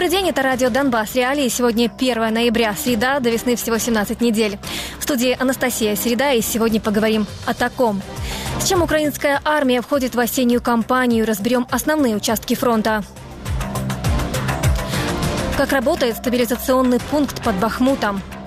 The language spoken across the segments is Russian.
Добрый день, это радио «Донбасс». Реалии. Сегодня 1 ноября, среда, до весны всего 17 недель. В студии Анастасия Середа, и сегодня поговорим о таком. С чем украинская армия входит в осеннюю кампанию, разберем основные участки фронта. Как работает стабилизационный пункт под Бахмутом –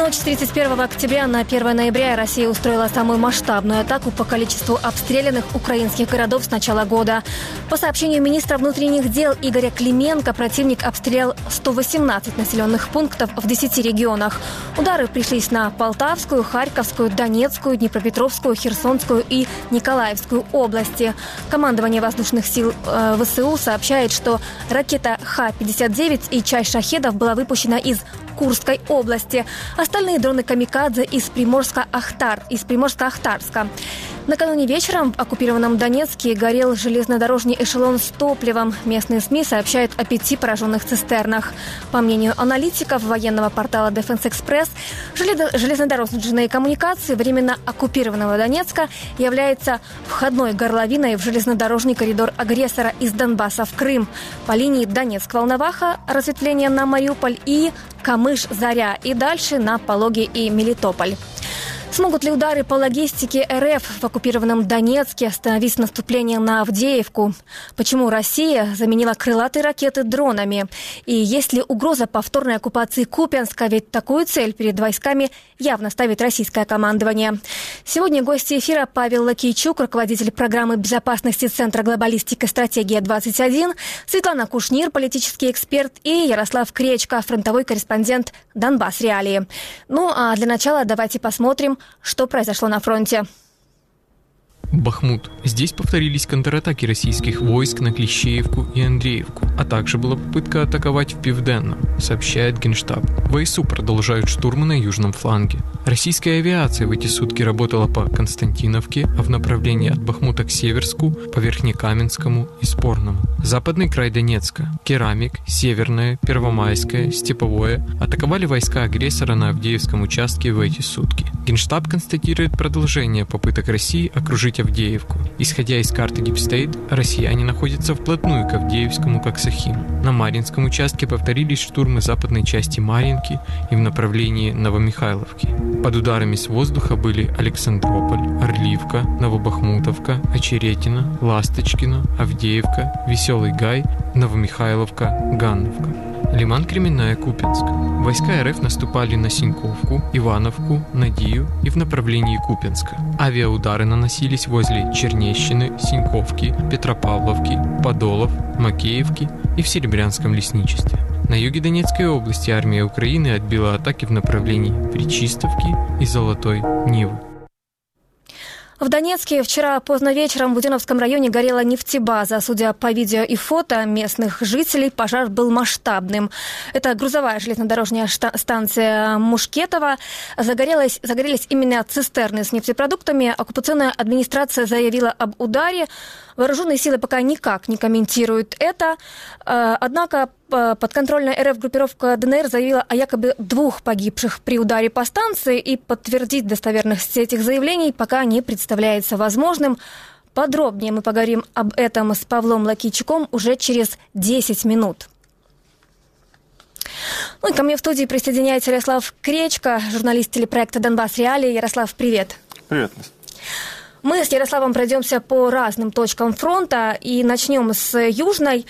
ночь с 31 октября на 1 ноября Россия устроила самую масштабную атаку по количеству обстрелянных украинских городов с начала года. По сообщению министра внутренних дел Игоря Клименко, противник обстрелял 118 населенных пунктов в 10 регионах. Удары пришлись на Полтавскую, Харьковскую, Донецкую, Днепропетровскую, Херсонскую и Николаевскую области. Командование воздушных сил э, ВСУ сообщает, что ракета Х-59 и часть шахедов была выпущена из Курской области. Остальные дроны «Камикадзе» из Приморска-Ахтар, из Приморска-Ахтарска. Накануне вечером в оккупированном Донецке горел железнодорожный эшелон с топливом. Местные СМИ сообщают о пяти пораженных цистернах. По мнению аналитиков военного портала Defense Express, железнодорожные коммуникации временно оккупированного Донецка являются входной горловиной в железнодорожный коридор агрессора из Донбасса в Крым по линии Донецк-Волноваха, разветвление на Мариуполь и Камыш-Заря и дальше на Пологи и Мелитополь. Смогут ли удары по логистике РФ в оккупированном Донецке остановить наступление на Авдеевку? Почему Россия заменила крылатые ракеты дронами? И есть ли угроза повторной оккупации Купенска? Ведь такую цель перед войсками явно ставит российское командование. Сегодня гости эфира Павел Лакейчук, руководитель программы безопасности Центра глобалистика «Стратегия-21», Светлана Кушнир, политический эксперт, и Ярослав Кречко, фронтовой корреспондент «Донбасс Реалии». Ну а для начала давайте посмотрим, что произошло на фронте. Бахмут. Здесь повторились контратаки российских войск на Клещеевку и Андреевку, а также была попытка атаковать в Пивденном, сообщает Генштаб. ВСУ продолжают штурмы на южном фланге. Российская авиация в эти сутки работала по Константиновке, а в направлении от Бахмута к Северску, по Верхнекаменскому и Спорному. Западный край Донецка, Керамик, Северное, Первомайское, Степовое атаковали войска агрессора на Авдеевском участке в эти сутки. Генштаб констатирует продолжение попыток России окружить Авдеевку. Исходя из карты DeepState, россияне находятся вплотную к Авдеевскому коксохим. На Маринском участке повторились штурмы западной части Маринки и в направлении Новомихайловки. Под ударами с воздуха были Александрополь, Орливка, Новобахмутовка, Очеретина, Ласточкино, Авдеевка, Веселый Гай, Новомихайловка, Ганновка. Лиман Кременная, Купинск. Войска РФ наступали на Синьковку, Ивановку, Надию и в направлении Купинска. Авиаудары наносились возле Чернещины, Синьковки, Петропавловки, Подолов, Макеевки и в Серебрянском лесничестве. На юге Донецкой области армия Украины отбила атаки в направлении Причистовки и Золотой Нивы. В Донецке вчера поздно вечером в Буденовском районе горела нефтебаза. Судя по видео и фото местных жителей, пожар был масштабным. Это грузовая железнодорожная станция Мушкетова. Загорелась, загорелись именно цистерны с нефтепродуктами. Оккупационная администрация заявила об ударе. Вооруженные силы пока никак не комментируют это. Э, однако подконтрольная РФ группировка ДНР заявила о якобы двух погибших при ударе по станции, и подтвердить достоверность этих заявлений пока не представляется возможным. Подробнее мы поговорим об этом с Павлом Лакичуком уже через 10 минут. Ну и ко мне в студии присоединяется Ярослав Кречко, журналист телепроекта «Донбасс Реалии». Ярослав, привет. Привет. Мы с Ярославом пройдемся по разным точкам фронта и начнем с южной.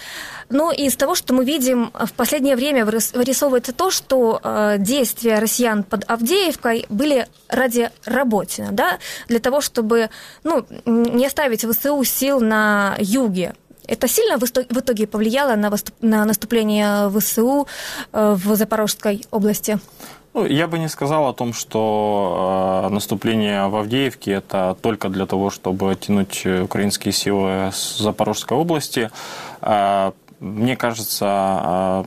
Ну, из того, что мы видим в последнее время, вырисовывается то, что э, действия россиян под Авдеевкой были ради Работина, да, для того, чтобы ну, не оставить ВСУ сил на юге. Это сильно в итоге повлияло на наступление ВСУ э, в Запорожской области? Ну, я бы не сказал о том, что э, наступление в Авдеевке это только для того, чтобы оттянуть украинские силы с Запорожской области. Э, мне кажется, э,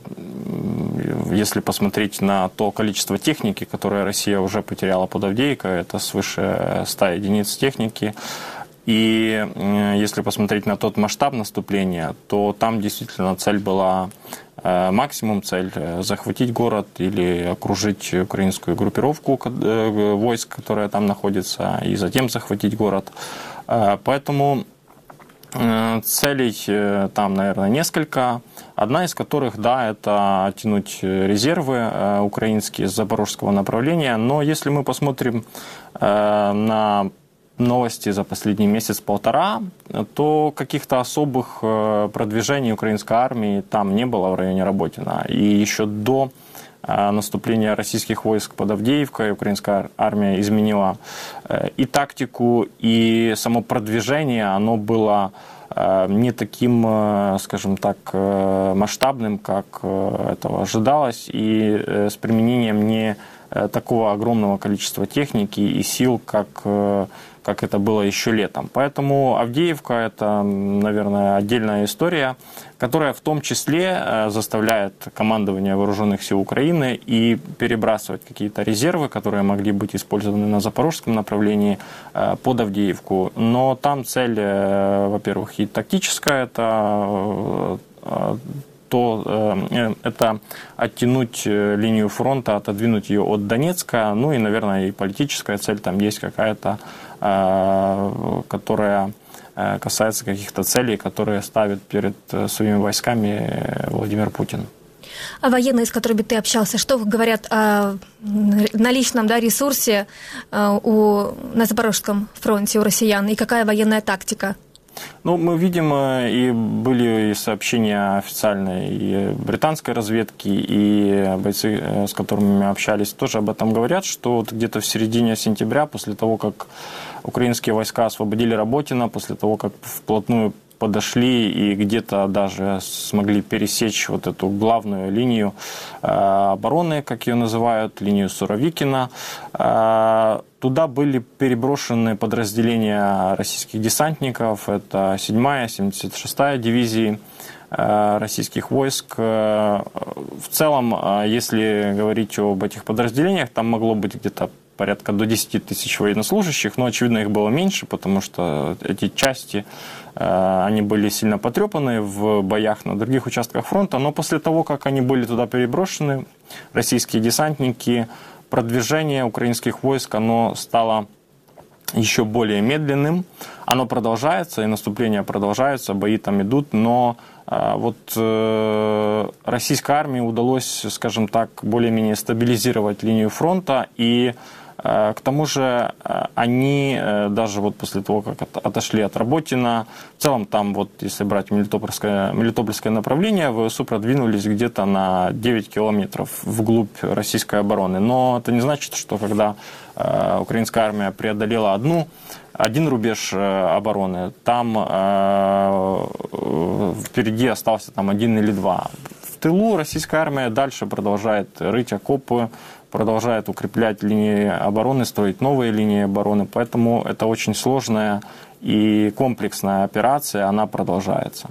если посмотреть на то количество техники, которое Россия уже потеряла под Авдеевкой, это свыше 100 единиц техники, и э, если посмотреть на тот масштаб наступления, то там действительно цель была э, максимум цель э, захватить город или окружить украинскую группировку войск, которая там находится, и затем захватить город. Поэтому Целей там, наверное, несколько. Одна из которых, да, это оттянуть резервы украинские с запорожского направления. Но если мы посмотрим на новости за последний месяц-полтора, то каких-то особых э, продвижений украинской армии там не было в районе Работина. И еще до э, наступления российских войск под Авдеевкой украинская армия изменила э, и тактику, и само продвижение, оно было не таким, скажем так, масштабным, как этого ожидалось, и с применением не такого огромного количества техники и сил, как как это было еще летом. Поэтому Авдеевка – это, наверное, отдельная история, которая в том числе э, заставляет командование вооруженных сил Украины и перебрасывать какие-то резервы, которые могли быть использованы на запорожском направлении э, под Авдеевку. Но там цель, э, во-первых, и тактическая – это то это оттянуть линию фронта, отодвинуть ее от Донецка, ну и, наверное, и политическая цель там есть какая-то которая э, касается каких-то целей, которые ставит перед э, своими войсками Владимир Путин. А военные, с которыми ты общался, что говорят о наличном да, ресурсе у, на Запорожском фронте у россиян и какая военная тактика? Ну, мы видим, и были и сообщения официальной и британской разведки, и бойцы, с которыми мы общались, тоже об этом говорят, что вот где-то в середине сентября, после того, как украинские войска освободили Работина после того, как вплотную подошли и где-то даже смогли пересечь вот эту главную линию э, обороны, как ее называют, линию Суровикина. Э, туда были переброшены подразделения российских десантников, это 7-я, 76-я дивизии э, российских войск. В целом, если говорить об этих подразделениях, там могло быть где-то порядка до 10 тысяч военнослужащих, но, очевидно, их было меньше, потому что эти части, э, они были сильно потрепаны в боях на других участках фронта, но после того, как они были туда переброшены, российские десантники, продвижение украинских войск, оно стало еще более медленным. Оно продолжается, и наступления продолжаются, бои там идут, но э, вот э, российской армии удалось, скажем так, более-менее стабилизировать линию фронта и к тому же э, они э, даже вот после того, как отошли от Работина, в целом там вот, если брать Мелитопольское, Мелитопольское направление, ВСУ продвинулись где-то на 9 километров вглубь российской обороны. Но это не значит, что когда украинская армия преодолела одну, один рубеж обороны, там впереди остался там один или два. В тылу российская армия дальше продолжает рыть окопы, продолжает укреплять линии обороны, строить новые линии обороны. Поэтому это очень сложная и комплексная операция, она продолжается.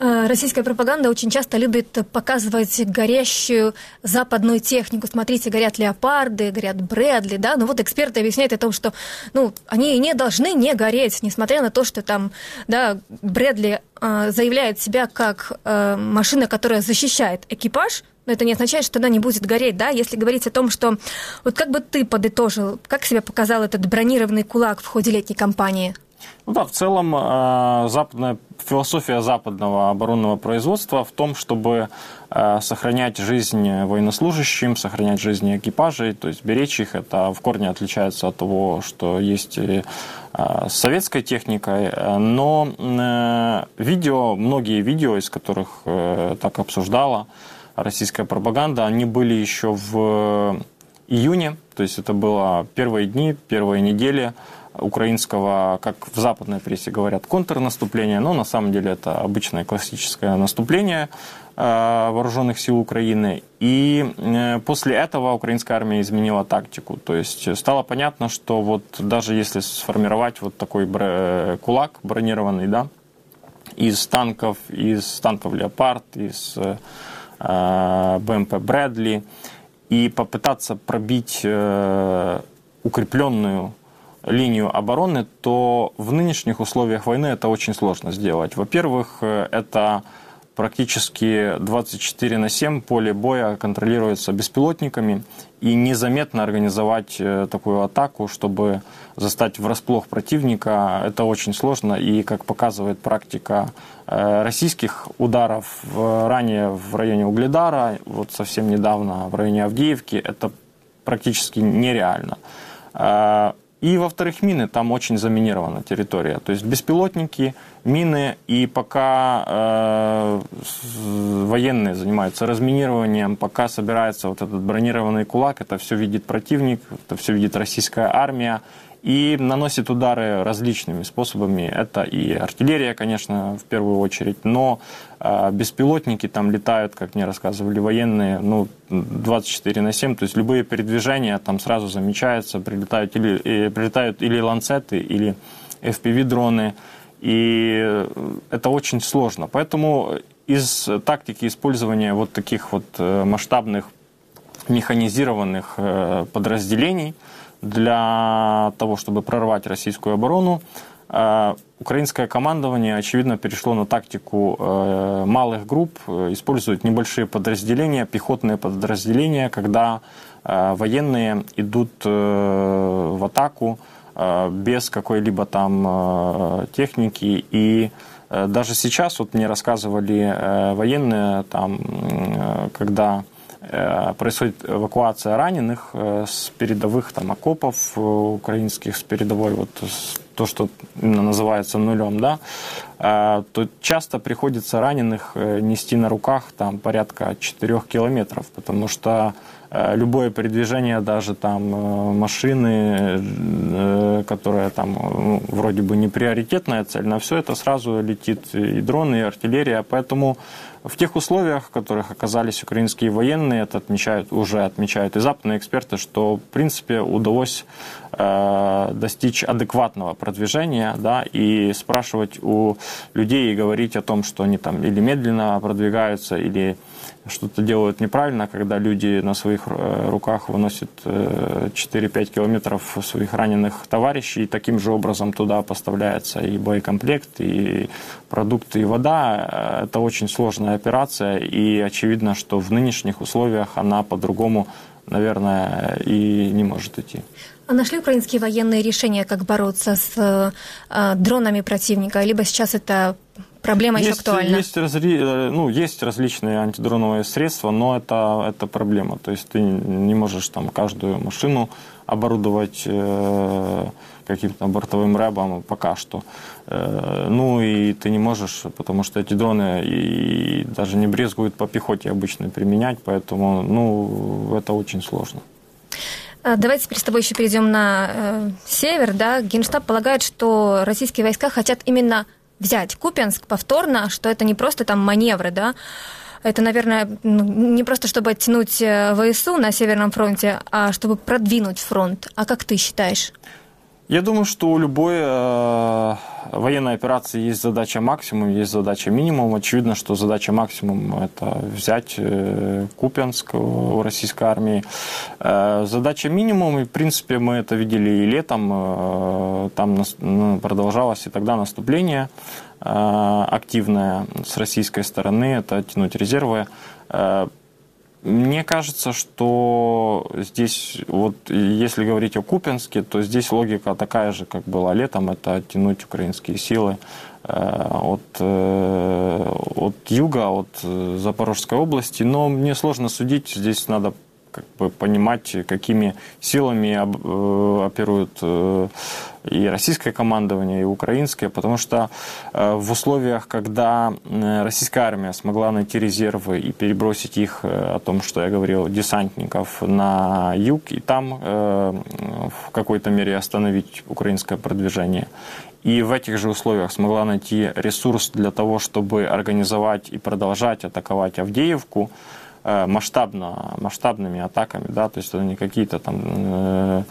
Э, российская пропаганда очень часто любит показывать горящую западную технику. Смотрите, горят леопарды, горят Брэдли, да. Но вот эксперты объясняют о том, что ну, они не должны не гореть, несмотря на то, что там, да, Брэдли э, заявляет себя как э, машина, которая защищает экипаж, но это не означает, что она не будет гореть, да, если говорить о том, что вот как бы ты подытожил, как себя показал этот бронированный кулак в ходе летней кампании? Ну да, в целом э, западная философия западного оборонного производства в том, чтобы э, сохранять жизнь военнослужащим, сохранять жизни экипажей, то есть беречь их. Это в корне отличается от того, что есть э, с советской техникой. Но видео, многие видео, из которых так обсуждала, российская пропаганда, они были еще в июне, то есть это было первые дни, первые недели украинского, как в западной прессе говорят, контрнаступления, но на самом деле это обычное классическое наступление э, вооруженных сил Украины. И э, после этого украинская армия изменила тактику. То есть стало понятно, что вот даже если сформировать вот такой кулак бронированный, да, из танков, из танков «Леопард», из Э, БМП Брэдли и попытаться пробить э, укрепленную линию обороны, то в нынешних условиях войны это очень сложно сделать. Во-первых, э, это практически 24 на 7 поле боя контролируется беспилотниками, и незаметно организовать э, такую атаку, чтобы застать врасплох противника, это очень сложно, и, как показывает практика э, российских ударов ранее в районе Угледара, вот совсем недавно в районе Авдеевки, это практически нереально. И, во-вторых, мины, там очень заминирована территория. То есть беспилотники, мины, и пока э, военные занимаются разминированием, пока собирается вот этот бронированный кулак, это все видит противник, это все видит российская армия, и наносит удары различными способами. Это и артиллерия, конечно, в первую очередь, но э, беспилотники там летают, как мне рассказывали военные, ну, 24 на 7, то есть любые передвижения там сразу замечаются, прилетают или, и, прилетают или ланцеты, или FPV-дроны, и это очень сложно. Поэтому из тактики использования вот таких вот э, масштабных механизированных э, подразделений – для того, чтобы прорвать российскую оборону, э, украинское командование, очевидно, перешло на тактику э, малых групп, э, используют небольшие подразделения, пехотные подразделения, когда военные идут в атаку без какой-либо там техники. И даже сейчас, вот мне рассказывали военные, там, когда происходит эвакуация раненых э, с передовых там, окопов э, украинских, с передовой, вот то, что именно называется нулем, да, то часто приходится раненых нести на руках там порядка 4 километров, потому что любое передвижение, даже там машины, которая там ну, вроде бы не приоритетная цель, на все это сразу летит и дроны, и артиллерия, поэтому в тех условиях, в которых оказались украинские военные, это отмечают, уже отмечают и западные эксперты, что, в принципе, удалось э, достичь адекватного продвижения, да, и спрашивать у людей и говорить о том, что они там или медленно продвигаются, или что-то делают неправильно, когда люди на своих э, руках выносят 4-5 э, километров своих раненых товарищей, и таким же образом туда поставляется и боекомплект, и продукты, и вода. Это очень сложная операция, и очевидно, что в нынешних условиях она по-другому, наверное, и не может идти. А нашли украинские военные решения, как бороться с э, дронами противника? Либо сейчас это Проблема есть, еще актуальна. Есть, разри... Э, ну, есть различные антидроновые средства, но это, это проблема. То есть ты не можешь там каждую машину оборудовать э, каким-то бортовым рэбом пока что. Э, ну и ты не можешь, потому что эти дроны и даже не брезгуют по пехоте обычно применять, поэтому ну, это очень сложно. А, давайте теперь с тобой еще перейдем на э, север. Да? Генштаб полагает, что российские войска хотят именно взять Купенск повторно, что это не просто там маневры, да, это, наверное, ну, не просто чтобы оттянуть э, ВСУ на Северном фронте, а чтобы продвинуть фронт. А как ты считаешь? Я думаю, что у любой э, военной операции есть задача максимум, есть задача минимум. Очевидно, что задача максимум – это взять э, Купянск у российской армии. Э, задача минимум, и в принципе мы это видели и летом, э, там нас, ну, продолжалось и тогда наступление э, активное с российской стороны, это тянуть резервы. Э, мне кажется, что здесь, вот если говорить о Купинске, то здесь логика такая же, как была летом, это оттянуть украинские силы э, от, э, от юга, от э, Запорожской области. Но мне сложно судить, здесь надо как бы понимать, какими силами э, оперуют э, и российское командование, и украинское, потому что э, в условиях, когда российская армия смогла найти резервы и перебросить их, о том, что я говорил, десантников на юг, и там в какой-то мере остановить украинское продвижение, и в этих же условиях смогла найти ресурс для того, чтобы организовать и продолжать атаковать Авдеевку, масштабно, масштабными атаками, да, то есть это не какие-то там э,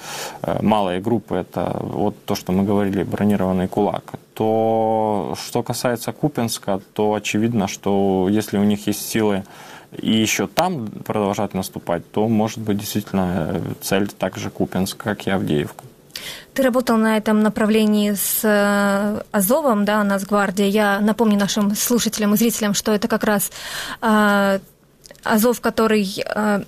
э, малые группы, это вот то, что мы говорили, бронированный кулак, то что касается Купенска, то очевидно, что если у них есть силы и еще там продолжать наступать, то может быть действительно цель также Купенск, как и Авдеевка. Ты работал на этом направлении с э, Азовом, да, Нацгвардия. Я напомню нашим слушателям и зрителям, что это как раз э, Азов, который э,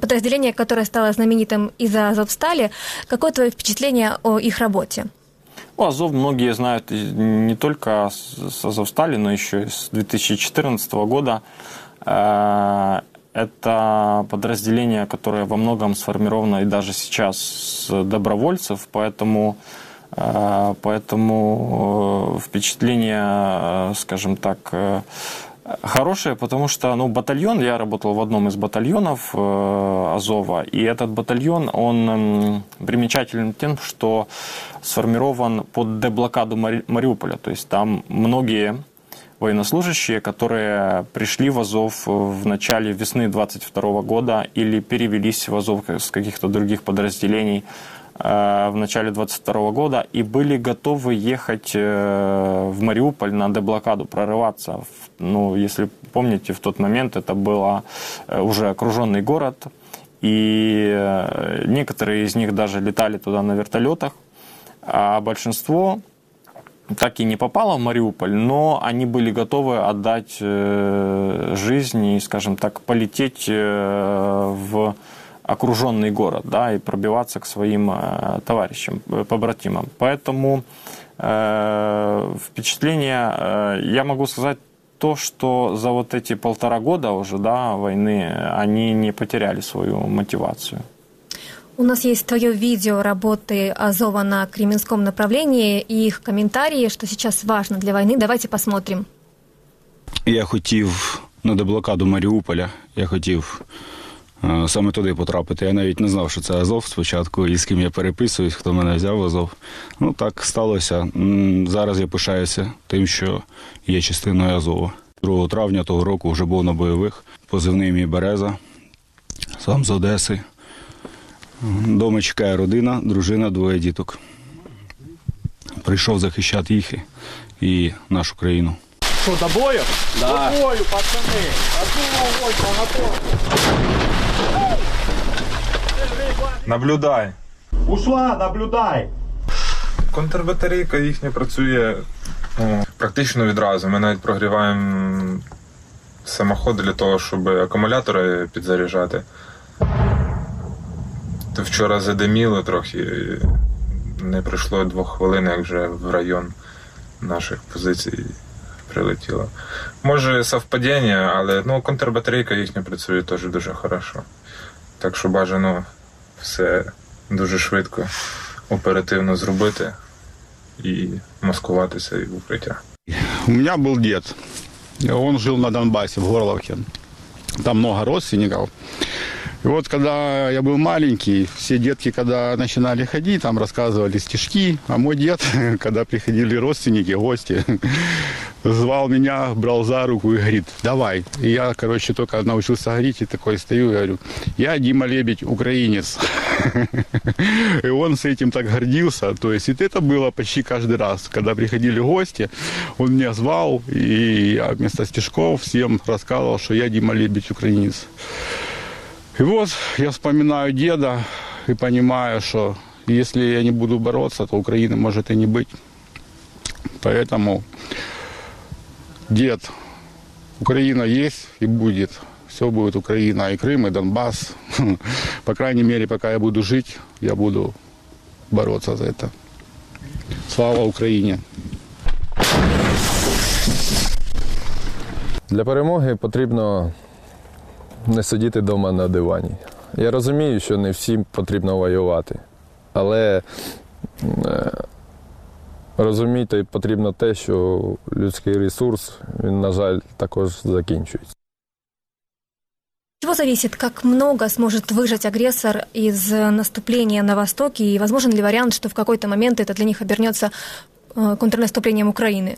подразделение, которое стало знаменитым из-за Азовстали. Какое твое впечатление о их работе? Ну, Азов многие знают не только с Азовстали, но еще и с 2014 года. Э, это подразделение, которое во многом сформировано и даже сейчас с добровольцев, поэтому, э, поэтому впечатление, скажем так, Хорошее, потому что ну, батальон, я работал в одном из батальонов э, Азова, и этот батальон, он примечателен тем, что сформирован под деблокаду Мари, Мариуполя. То есть там многие военнослужащие, которые пришли в Азов в начале весны 22 года или перевелись в Азов с каких-то других подразделений в начале 22 года и были готовы ехать э, в Мариуполь на деблокаду, прорываться. Ну, если помните, в тот момент это был э, уже окруженный город, и некоторые из них даже летали туда на вертолетах, а большинство так и не попало в Мариуполь, но они были готовы отдать жизнь и, скажем так, полететь в окруженный город, да, и пробиваться к своим э, товарищам, э, побратимам. Поэтому э, впечатление, э, я могу сказать то, что за вот эти полтора года уже, да, войны, они не потеряли свою мотивацию. У нас есть твое видео работы Азова на Кременском направлении и их комментарии, что сейчас важно для войны. Давайте посмотрим. Я хотів на деблокаду Маріуполя. Я хотів Е, саме туди потрапити. Я навіть не знав, що це Азов спочатку, і з ким я переписуюсь, хто мене взяв в Азов. Ну так сталося. Зараз я пишаюся тим, що є частиною Азова. 2 травня того року вже був на бойових. Позивний мій Береза, сам з Одеси. Дома чекає родина, дружина, двоє діток. Прийшов захищати їх і нашу країну. Що, до бою? Да. До бою, пацани! Одну вогонь, готов! Наблюдай. Ушла, наблюдай! Контрбатарейка їхня працює ну, практично відразу. Ми навіть прогріваємо самоходи для того, щоб акумулятори підзаряджати. То вчора задиміло трохи, не пройшло двох хвилин, як вже в район наших позицій прилетіло. Може совпадіння, але ну, контрбатарейка їхня працює теж дуже хорошо. Так що бажано все дуже швидко, оперативно зробити і маскуватися в укриття. У меня был дед. Он жил на Донбассе, в Горловке. Там много родственников. И вот когда я был маленький, все детки, когда начинали ходить, там рассказывали стишки, а мой дед, когда приходили родственники, гости, звал меня, брал за руку и говорит, давай. И я, короче, только научился говорить, и такой стою и говорю, я Дима Лебедь, украинец. И он с этим так гордился. То есть это было почти каждый раз, когда приходили гости, он меня звал, и я вместо стишков всем рассказывал, что я Дима Лебедь, украинец. И вот я вспоминаю деда и понимаю, что если я не буду бороться, то Украины может и не быть. Поэтому дед, Украина есть и будет. Все будет Украина, и Крым, и Донбасс. По крайней мере, пока я буду жить, я буду бороться за это. Слава Україні! Для перемоги потрібно не сидіти вдома на дивані. Я розумію, що не всім потрібно воювати, але е, розуміти потрібно те, що людський ресурс, він, на жаль, також закінчується. чего зависит, как много сможет выжать агрессор из наступления на Востоке, и возможен ли вариант, что в какой-то момент это для них обернется э, контрнаступлением Украины?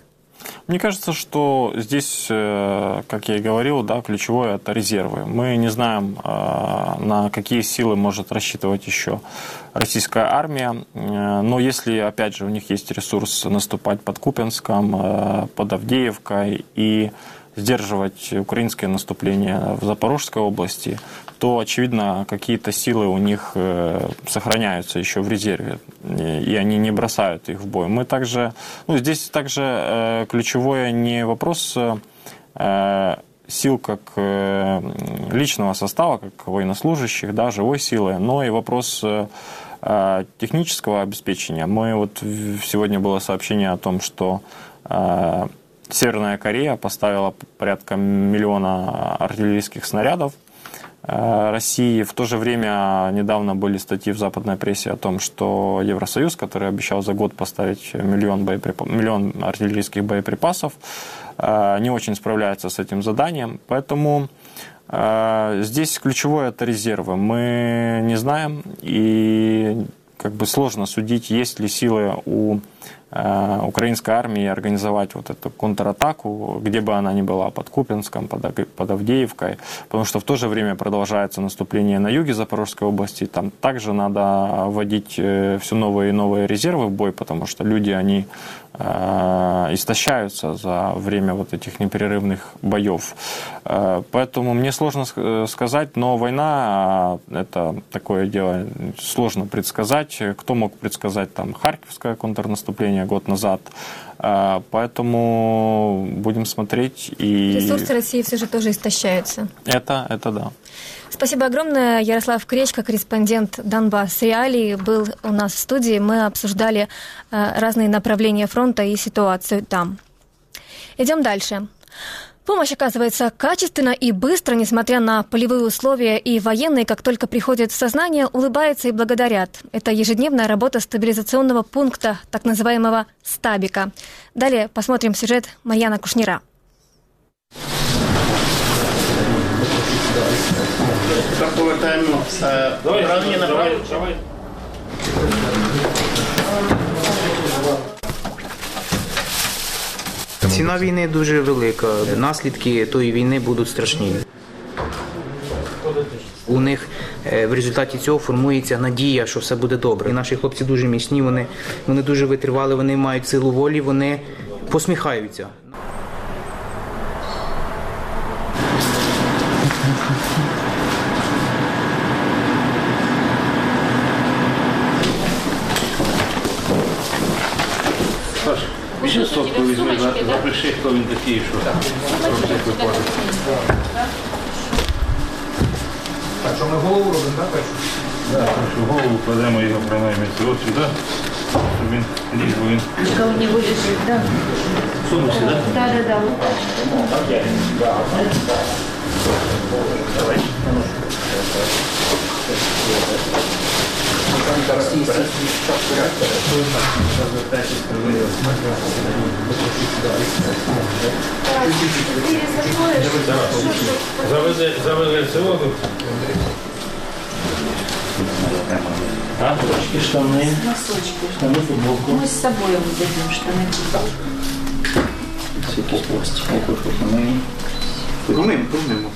Мне кажется, что здесь, э, как я и говорил, да, ключевое это резервы. Мы не знаем, э, на какие силы может рассчитывать еще российская армия, э, но если, опять же, у них есть ресурс наступать под Купенском, под Авдеевкой и сдерживать украинское наступление в Запорожской области, то, очевидно, какие-то силы у них э, сохраняются еще в резерве, и они не бросают их в бой. Мы также, ну, здесь также э, ключевое не вопрос сил как личного состава, как военнослужащих, да, живой силы, но и вопрос технического обеспечения. Мы вот сегодня было сообщение о том, что Северная Корея поставила порядка миллиона артиллерийских снарядов э, России. В то же время недавно были статьи в западной прессе о том, что Евросоюз, который обещал за год поставить миллион, боеприп... миллион артиллерийских боеприпасов, э, не очень справляется с этим заданием. Поэтому э, здесь ключевое это резервы. Мы не знаем и как бы сложно судить, есть ли силы у Э, украинской армии организовать вот эту контратаку, где бы она ни была, под Купинском, под, Авдеевкой, потому что в то же время продолжается наступление на юге Запорожской области, там также надо вводить э, все новые и новые резервы в бой, потому что люди, они Э, истощаются за время вот этих непрерывных боев. Э, поэтому мне сложно э, сказать, но война – это такое дело сложно предсказать. Кто мог предсказать там Харьковское контрнаступление год назад? Поэтому будем смотреть. И... Ресурсы России все же тоже истощаются. Это, это да. Спасибо огромное. Ярослав Кречко, корреспондент Донбасс Реалии, был у нас в студии. Мы обсуждали э, разные направления фронта и ситуацию там. Идем дальше. Помощь оказывается качественно и быстро, несмотря на полевые условия, и военные, как только приходят в сознание, улыбаются и благодарят. Это ежедневная работа стабилизационного пункта, так называемого стабика. Далее посмотрим сюжет Марьяна Кушнира. Тепер повертаємо правильні направо. Ціна війни дуже велика. Наслідки тої війни будуть страшні. У них е, в результаті цього формується надія, що все буде добре. І Наші хлопці дуже міцні, вони, вони дуже витривали, вони мають силу волі, вони посміхаються. Ще сотку візьми, запиши, хто він такий, що робити виходить. Так, що ми голову робимо, так, першу? Так, першу голову кладемо його принаймні от сюди, щоб він ліг, бо він Кого не вылезет, да? сунувся, так? Да, да, да. Завезе, завезе село тут. А, трошки штани. Носочки. Штани, футболку. Мы с собой ему дадим штаны. Це якісь пластики, помиємо. Помимо, помимо.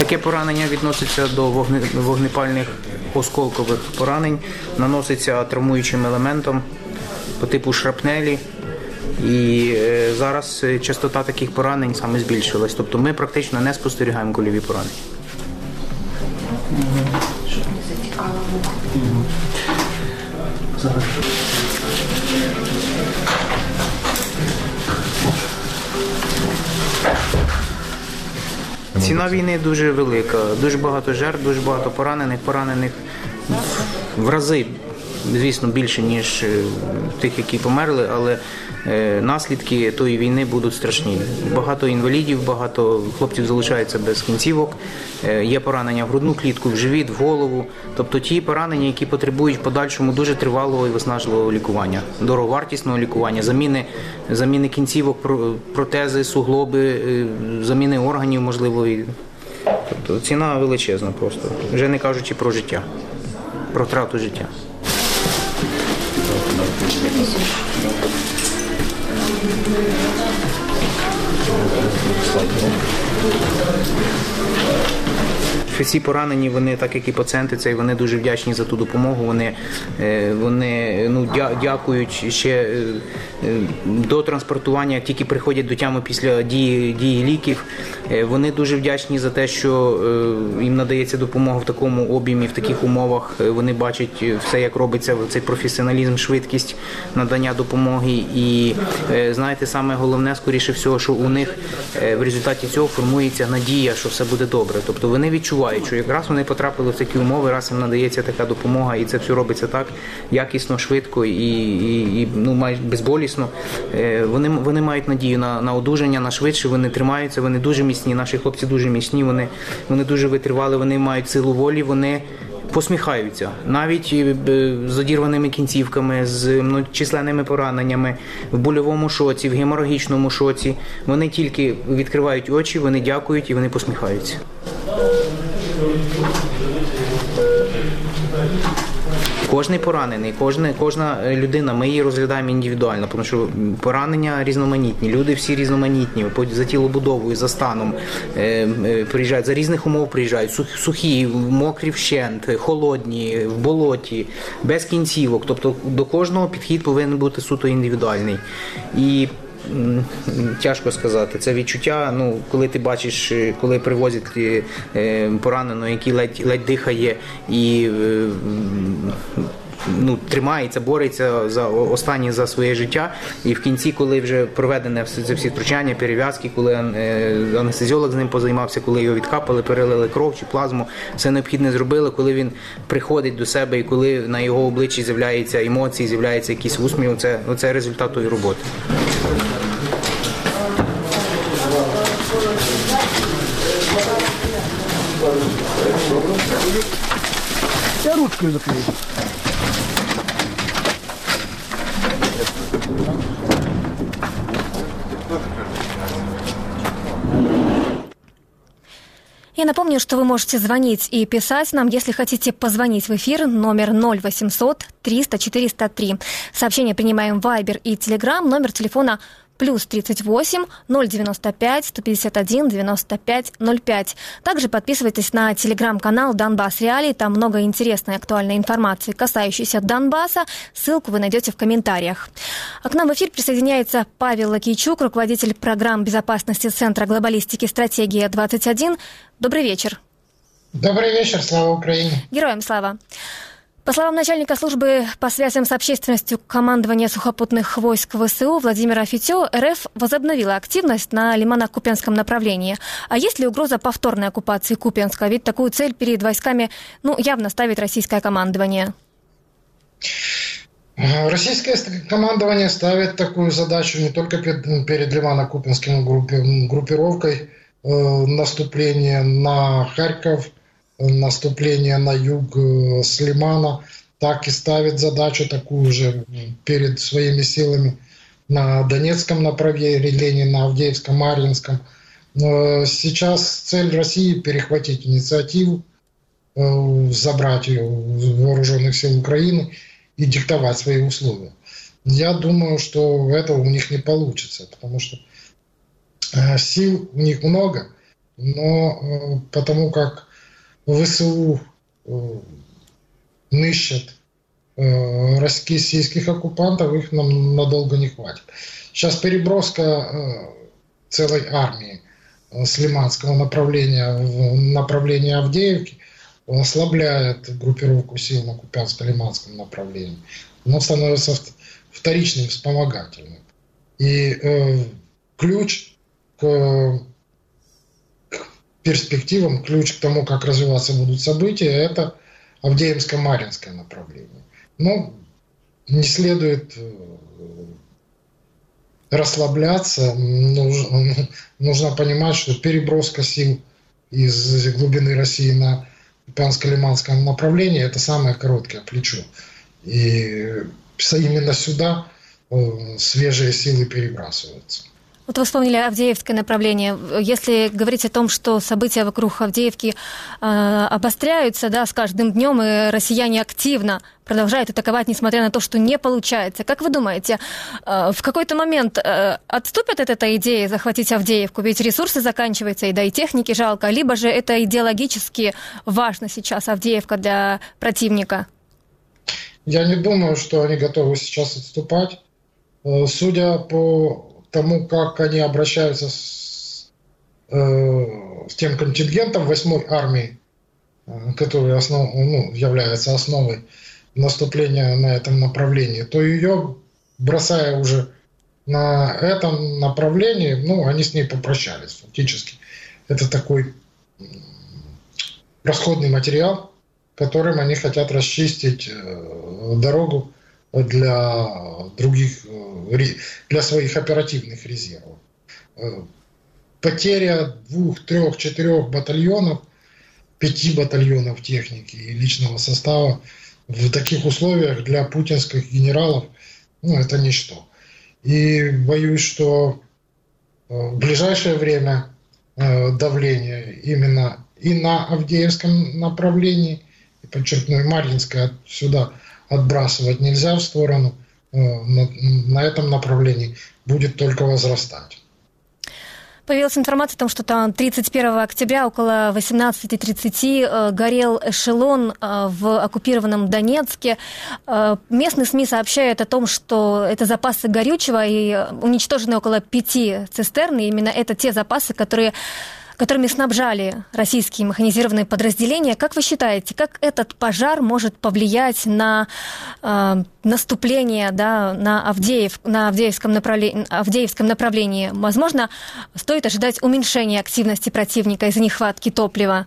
Таке поранення відноситься до вогнепальних осколкових поранень, наноситься травмуючим елементом по типу шрапнелі. І е, зараз е, частота таких поранень саме збільшилась. Тобто ми практично не спостерігаємо кульові поранення. Ціна війни дуже велика, дуже багато жертв, дуже багато поранених, поранених. В рази, звісно, більше, ніж е, тих, які померли, але е, наслідки тої війни будуть страшні. Багато інвалідів, багато хлопців залишаються без кінцівок, е, є поранення в грудну клітку, в живіт, в голову. Тобто ті поранення, які потребують в подальшому дуже тривалого і виснажливого лікування, дороговартісного лікування, заміни, заміни кінцівок, протези, суглоби, заміни органів, можливо. Тобто ціна величезна просто, вже не кажучи про життя, про втрату життя. Всі поранені, вони, так як і пацієнти, цей, вони дуже вдячні за ту допомогу. Вони, е, вони ну, дя- дякують ще е, е, до транспортування, тільки приходять до тями після дії, дії ліків. Е, Вони дуже вдячні за те, що е, їм надається допомога в такому об'ємі, в таких умовах. Е, Вони бачать все, як робиться цей професіоналізм, швидкість надання допомоги. І знаєте, саме головне, скоріше всього, що у них в результаті цього формується надія, що все буде добре. Тобто вони відчувають, що якраз вони потрапили в такі умови, раз їм надається така допомога, і це все робиться так якісно, швидко і, і, і ну майже безболісно. Вони вони мають надію на, на одужання, на швидше. Вони тримаються, вони дуже міцні. Наші хлопці дуже міцні. Вони вони дуже витривали, вони мають силу волі. Вони посміхаються навіть е, з одірваними кінцівками, з ну, численними пораненнями, в больовому шоці, в геморагічному шоці. Вони тільки відкривають очі, вони дякують і вони посміхаються. Кожний поранений, кожна, кожна людина, ми її розглядаємо індивідуально, тому що поранення різноманітні, люди всі різноманітні, за тілобудовою, за станом е, е, приїжджають, за різних умов приїжджають, сух- сухі, мокрі вщент, холодні, в болоті, без кінцівок. Тобто до кожного підхід повинен бути суто індивідуальний. І Тяжко сказати. Це відчуття, ну, коли ти бачиш, е, коли привозять е, е, пораненого, який ледь, ледь дихає і ну, тримається, бореться за останнє за своє життя. І в кінці, коли вже проведене все це всі втручання, перев'язки, коли анестезіолог з ним позаймався, коли його відкапали, перелили кров чи плазму, все необхідне зробили, коли він приходить до себе і коли на його обличчі з'являються емоції, з'являється якийсь усміх, це, це результат тої роботи. Я ручкою закрию. Я напомню, что вы можете звонить и писать нам, если хотите позвонить в эфир, номер 0800 300 403. Сообщение принимаем в Viber и Telegram, номер телефона плюс 38 095 151 95 05. Также подписывайтесь на телеграм-канал Донбасс Реалии, там много интересной актуальной информации, касающейся Донбасса. Ссылку вы найдете в комментариях. А к нам в эфир присоединяется Павел Лакийчук, руководитель программ безопасности Центра глобалистики «Стратегия-21». Добрый вечер. Добрый вечер, слава Украине. Героям слава. По словам начальника службы по связям с общественностью командования сухопутных войск ВСУ Владимира Фитё, РФ возобновила активность на Лимано-Купенском направлении. А есть ли угроза повторной оккупации Купенска? Ведь такую цель перед войсками ну, явно ставит российское командование. Российское командование ставит такую задачу не только перед, перед Ливано-Купинским группи- группировкой э, наступление на Харьков, наступление на юг э, с Лимана, так и ставит задачу такую же перед своими силами на Донецком направлении, на Авдеевском, Марьинском. Э, Сейчас цель России перехватить инициативу, э, забрать ее у вооруженных сил Украины и диктовать свои условия. Я думаю, что этого у них не получится, потому что сил у них много, но потому как ВСУ э, нищат э, российских оккупантов, их нам надолго не хватит. Сейчас переброска э, целой армии с Лиманского направления в направление Авдеевки ослабляет группировку сил на Купянско-Лиманском направлении. Оно становится вт- вторичным, вспомогательным. И э, ключ к перспективам, ключ к тому, как развиваться будут события, это Авдеевско-Маринское направление. Но не следует э, расслабляться. Нужно, нужно понимать, что переброска сил из глубины России на Купянско-Лиманском направлении – это самое короткое плечо. И именно сюда э, свежие силы перебрасываются. Вот вы вспомнили Авдеевское направление. Если говорить о том, что события вокруг Авдеевки э, обостряются да, с каждым днем, и россияне активно продолжают атаковать, несмотря на то, что не получается, как вы думаете, э, в какой-то момент э, отступят от этой идеи захватить Авдеевку? Ведь ресурсы заканчиваются, и да и техники жалко. Либо же это идеологически важно сейчас Авдеевка для противника? Я не думаю, что они готовы сейчас отступать. Э, Судя по тому, как они обращаются с с тем контингентом 8 армии, который основ, ну, является основой наступления на этом направлении, то ее, бросая уже на этом направлении, ну, они с ней попрощались фактически. Это такой расходный материал, которым они хотят расчистить э, дорогу для других, э, для своих оперативных резервов. Э, потеря двух, трех, четырех батальонов, пяти батальонов техники и личного состава в таких условиях для путинских генералов, ну, это ничто. И боюсь, что в ближайшее время давление именно и на Авдеевском направлении, и подчеркну, и Марьинское сюда отбрасывать нельзя в сторону, э, на, этом направлении будет только возрастать. Появилась информация о том, что там 31 октября около 18.30 э, горел эшелон э, в оккупированном Донецке. Местные СМИ сообщают о том, что это запасы горючего и уничтожены около пяти цистерн. И именно это те запасы, которые которыми снабжали российские механизированные подразделения. Как вы считаете, как этот пожар может повлиять на э, наступление да, на, Авдеев, на Авдеевском, направлении, Авдеевском направлении? Возможно, стоит ожидать уменьшения активности противника из-за нехватки топлива?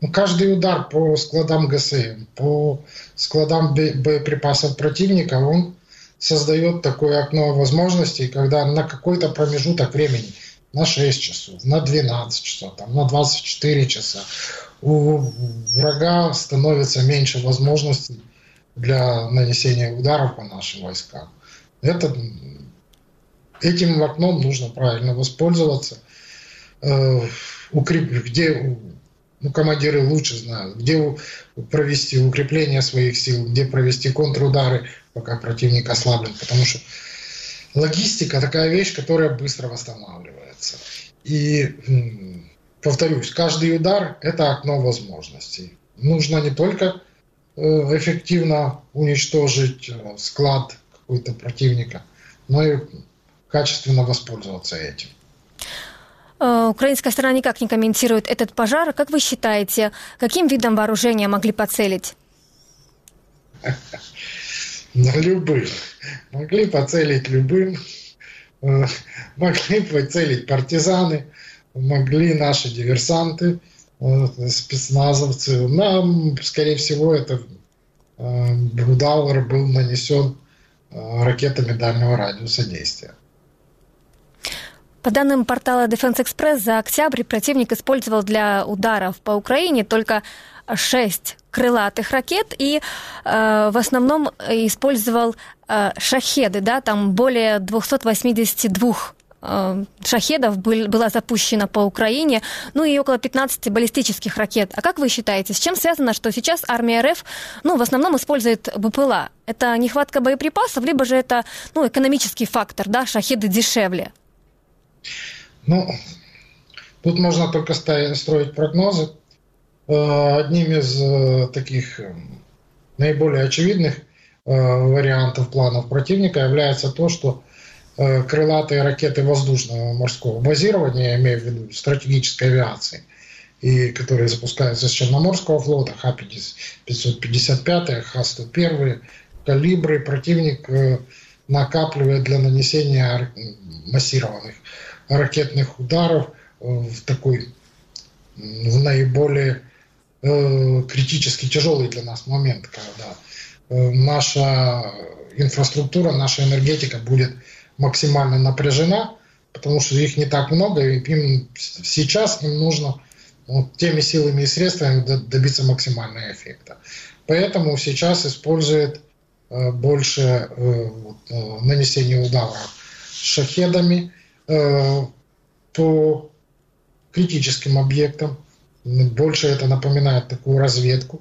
Ну, каждый удар по складам ГСМ, по складам боеприпасов противника, он создает такое окно возможностей, когда на какой-то промежуток времени – на 6 часов, на 12 часов, там, на 24 часа. У врага становится меньше возможностей для нанесения ударов по нашим войскам. Это, этим окном нужно правильно воспользоваться. Э, укреп, где ну, командиры лучше знают, где провести укрепление своих сил, где провести контрудары, пока противник ослаблен, потому что логистика такая вещь, которая быстро восстанавливается. И, повторюсь, каждый удар – это окно возможностей. Нужно не только э, эффективно уничтожить э, склад какой-то противника, но и качественно воспользоваться этим. Э, украинская сторона никак не комментирует этот пожар. Как вы считаете, каким видом вооружения могли поцелить? На любых. Могли поцелить любым. Э, могли поцелить партизаны. Могли наши диверсанты, э, спецназовцы. Нам, скорее всего, это э, удар был нанесен ракетами дальнего радиуса действия. По данным портала Defense Express, за октябрь противник использовал для ударов по Украине только шесть крылатых ракет и э, в основном использовал э, шахеды, да, там более 282 э, шахедов был, было запущено по Украине, ну и около 15 баллистических ракет. А как вы считаете, с чем связано, что сейчас армия РФ ну, в основном использует БПЛА? Это нехватка боеприпасов, либо же это ну, экономический фактор, да, шахеды дешевле? Ну, тут можно только строить прогнозы. Э, одним из э, таких э, наиболее очевидных вариантов планов противника является то, что крылатые ракеты воздушного морского базирования, я имею в виду стратегической авиации, и которые запускаются с Черноморского флота, Х-555, Х-101, калибры, противник накапливает для нанесения массированных ракетных ударов в такой в наиболее Э, критически тяжелый для нас момент, когда э, наша инфраструктура, наша энергетика будет максимально напряжена, потому что их не так много, и им сейчас им нужно вот, теми силами и средствами добиться максимального эффекта. Поэтому сейчас использует э, больше э, э, нанесения ударов шахедами э, по критическим объектам, больше это напоминает такую разведку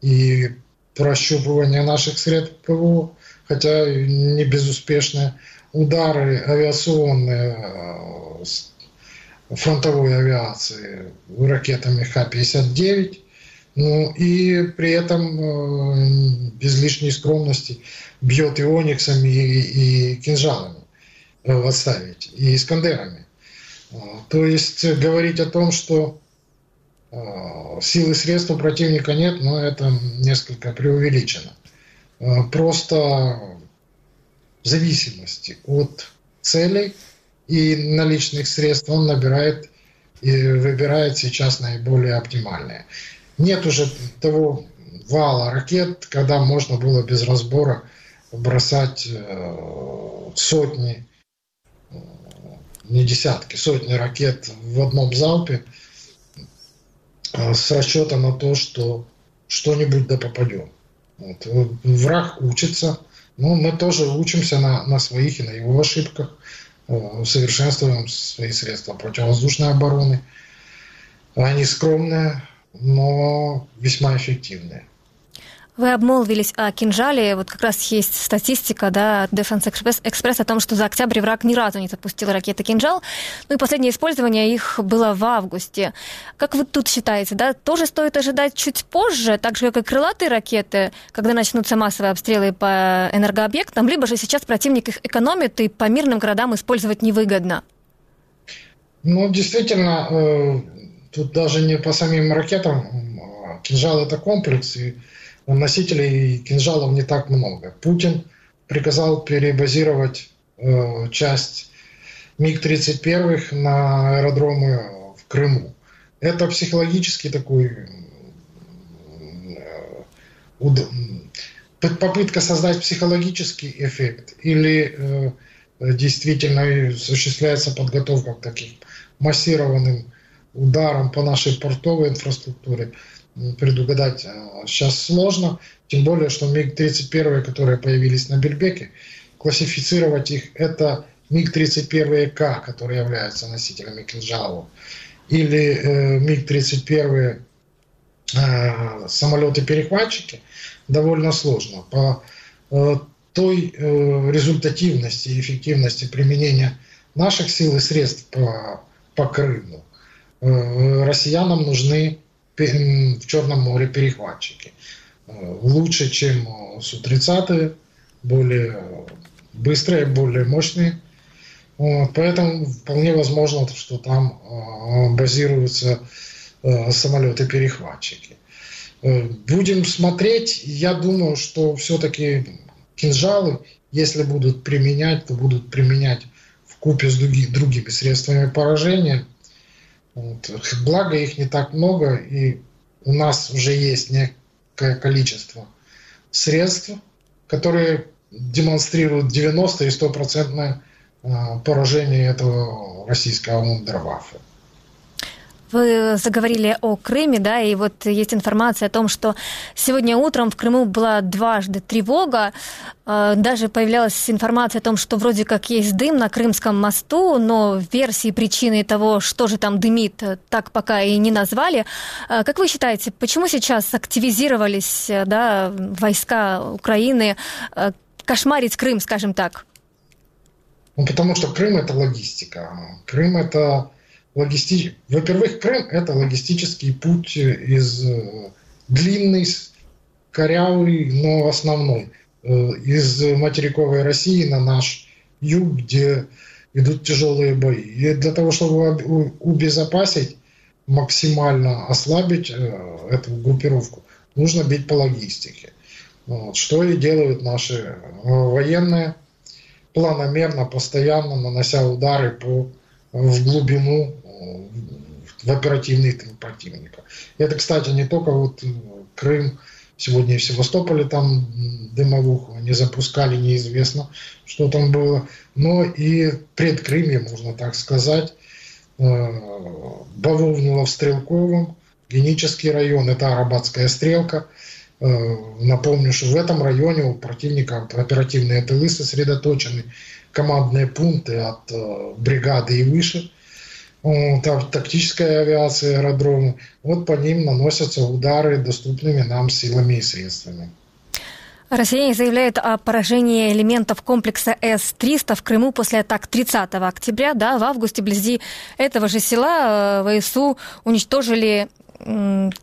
и прощупывание наших средств ПВО, хотя не безуспешные. Удары авиационные э, фронтовой авиации ракетами Х-59, ну и при этом э, без лишней скромности бьет и ониксами, и, и кинжалами э, отставить, и искандерами. То есть говорить о том, что силы и средств у противника нет, но это несколько преувеличено. Просто в зависимости от целей и наличных средств он набирает и выбирает сейчас наиболее оптимальные. Нет уже того вала ракет, когда можно было без разбора бросать э, сотни, э, не десятки, сотни ракет в одном залпе э, с расчетом на то, что что-нибудь да попадем. Вот. Враг учится, но мы тоже учимся на, на своих и на его ошибках, усовершенствуем свои средства противовоздушной обороны. Они скромные, но весьма эффективные. Вы обмолвились о кинжале. Вот как раз есть статистика да, Defense Express, Express о том, что за октябрь враг ни разу не запустил ракеты «Кинжал». Ну и последнее использование их было в августе. Как вы тут считаете, да, тоже стоит ожидать чуть позже, так же, как и крылатые ракеты, когда начнутся массовые обстрелы по энергообъектам, либо же сейчас противник их экономит и по мирным городам использовать невыгодно? Ну, действительно, э, тут даже не по самим ракетам. «Кинжал» — это комплекс, и носителей кинжалов не так много. Путин приказал перебазировать э, часть МиГ-31 на аэродромы в Крыму. Это психологический такой э, попытка создать психологический эффект или э, действительно осуществляется подготовка к таким массированным ударам по нашей портовой инфраструктуре предугадать сейчас э, сложно, тем более, что МиГ-31, которые появились на Бельбеке, классифицировать их это МиГ-31К, которые являются носителями кинжалов, или э, МиГ-31 э, самолеты-перехватчики, довольно сложно. По э, той э, результативности и эффективности применения наших сил и средств по, по Крыму, э, россиянам нужны в Черном море перехватчики. Э, лучше, чем Су-30, более быстрые, более мощные. Поэтому вполне возможно, что там э, базируются э, самолеты-перехватчики. Будем смотреть. Я думаю, что все-таки кинжалы, если будут применять, то будут применять в купе с другими средствами поражения – вот. Благо их не так много, и у нас уже есть некое количество средств, которые демонстрируют 90 и 100% а, поражение этого российского вундерваффе. Вы заговорили о Крыме, да, и вот есть информация о том, что сегодня утром в Крыму была дважды тревога. А, даже появлялась информация о том, что вроде как есть дым на Крымском мосту, но версии причины того, что же там дымит, так пока и не назвали. А, как вы считаете, почему сейчас активизировались да, войска Украины кошмарить Крым, скажем так? Ну, потому что Крым – это логистика. Крым – это логисти... Во-первых, Крым – это логистический путь из э, длинный, корявый, но основной. Э, из материковой России на наш юг, где идут тяжелые бои. И для того, чтобы убезопасить, максимально ослабить э, эту группировку, нужно бить по логистике. Вот. Что и делают наши военные, планомерно, постоянно нанося удары по, в глубину в оперативный тыл противника. Это, кстати, не только вот э, Крым, сегодня и в Севастополе там дымовуху не запускали, неизвестно, что там было, но и пред Крымье, можно так сказать, э, бавовнуло в Стрелковом, Генический район, это Арабатская стрелка. Э, напомню, что в этом районе у противника оперативные тылы сосредоточены, командные пункты от бригады и выше – там тактическая авиация, аэродромы, вот по ним наносятся удары доступными нам силами и средствами. Россияне заявляют о поражении элементов комплекса С-300 в Крыму после атак 30 октября. Да, в августе вблизи этого же села э, ВСУ уничтожили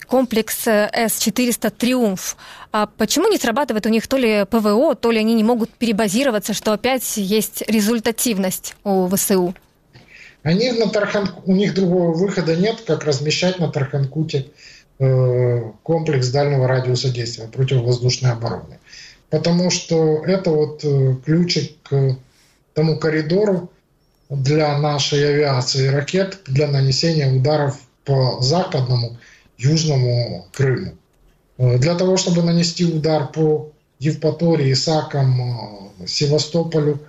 комплекс С-400 «Триумф». А почему не срабатывает у них то ли ПВО, то ли они не могут перебазироваться, что опять есть результативность у ВСУ? Они на Тархан... У них другого выхода нет, как размещать на Тарханкуте э, комплекс дальнего радиуса действия противовоздушной обороны. Потому что это вот э, ключик к тому коридору для нашей авиации ракет для нанесения ударов по западному, южному Крыму. Э, для того, чтобы нанести удар по Евпатории, Сакам, Севастополю,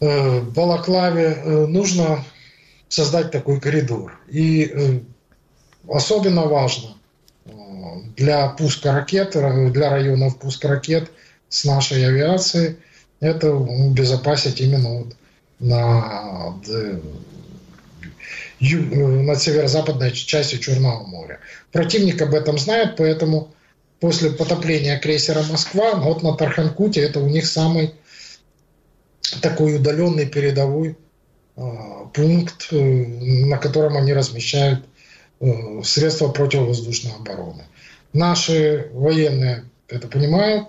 э, Балаклаве, нужно создать такой коридор. И особенно важно для пуска ракет, для районов пуска ракет с нашей авиации, это убезопасить именно вот на над северо-западной частью Черного моря. Противник об этом знает, поэтому после потопления крейсера «Москва», вот на Тарханкуте это у них самый такой удаленный передовой э, пункт, э, на котором они размещают э, средства противовоздушной обороны. Наши военные это понимают,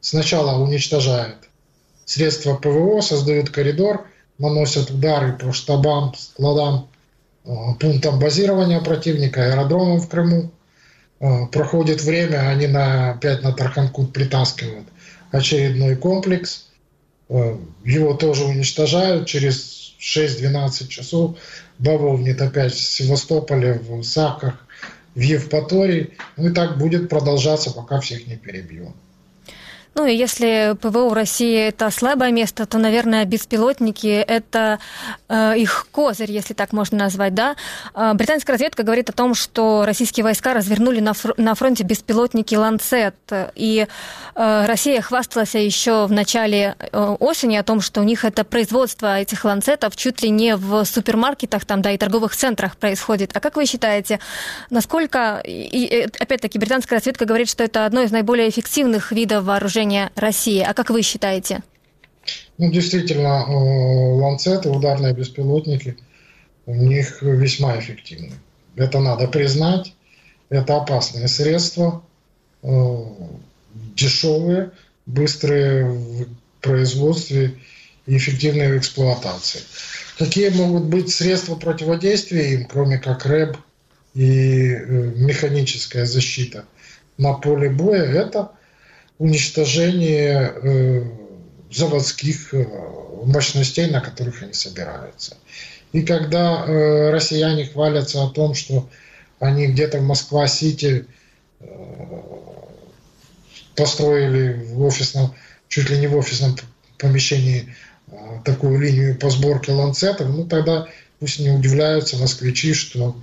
сначала уничтожают средства ПВО, создают коридор, наносят удары по штабам, складам Э, пунктам базирования противника, аэродромом в Крыму. Проходит время, они на, опять на Тарханкут притаскивают очередной комплекс. Э, его тоже уничтожают. Через 6-12 часов бавовнит опять в Севастополе, в Саках, в Евпатории. Ну и так будет продолжаться, пока всех не перебьем. Ну и если ПВО в России это слабое место, то, наверное, беспилотники это э, их козырь, если так можно назвать, да. Э, британская разведка говорит о том, что российские войска развернули на, фр- на фронте беспилотники Ланцет, и э, Россия хвасталась еще в начале э, осени о том, что у них это производство этих Ланцетов чуть ли не в супермаркетах, там, да, и торговых центрах происходит. А как вы считаете, насколько, и, и опять-таки, британская разведка говорит, что это одно из наиболее эффективных видов вооружения вооружения России. А как вы считаете? Ну, действительно, э, ланцеты, ударные беспилотники, у них весьма эффективны. Это надо признать. Это опасные средства, э, дешевые, быстрые в производстве и эффективные в эксплуатации. Какие могут быть средства противодействия им, кроме как РЭБ и э, механическая защита на поле боя? Это уничтожение э, заводских э, мощностей, на которых они собираются. И когда э, россияне хвалятся о том, что они где-то в Москва-Сити построили в офисном, чуть ли не в офисном помещении такую линию по сборке ланцетов, ну тогда пусть не удивляются москвичи, что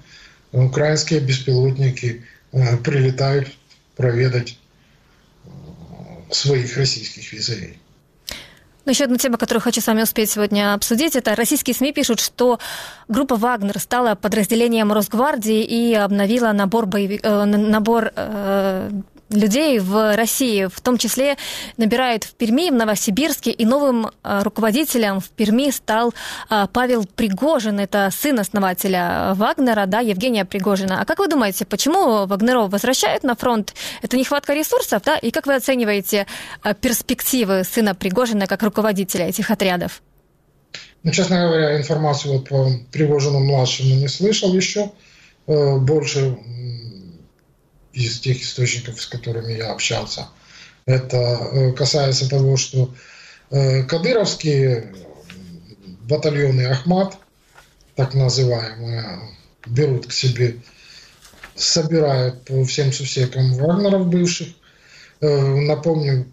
украинские беспилотники прилетают проведать своих российских визовей. Ну, еще одна тема, которую хочу с вами успеть сегодня обсудить, это российские СМИ пишут, что группа «Вагнер» стала подразделением Росгвардии и обновила набор, боевик, э, набор э, людей в России, в том числе набирают в Перми, в Новосибирске, и новым а, руководителем в Перми стал а, Павел Пригожин, это сын основателя Вагнера, да, Евгения Пригожина. А как вы думаете, почему Вагнеров возвращают на фронт? Это нехватка ресурсов, да? И как вы оцениваете а, перспективы сына Пригожина как руководителя этих отрядов? Ну, честно говоря, информацию по Пригожину-младшему не слышал еще. Э, больше из тех источников, с которыми я общался. Это э, касается того, что э, кадыровские батальоны Ахмат, так называемые, берут к себе, собирают по всем сусекам вагнеров бывших. Э, напомню,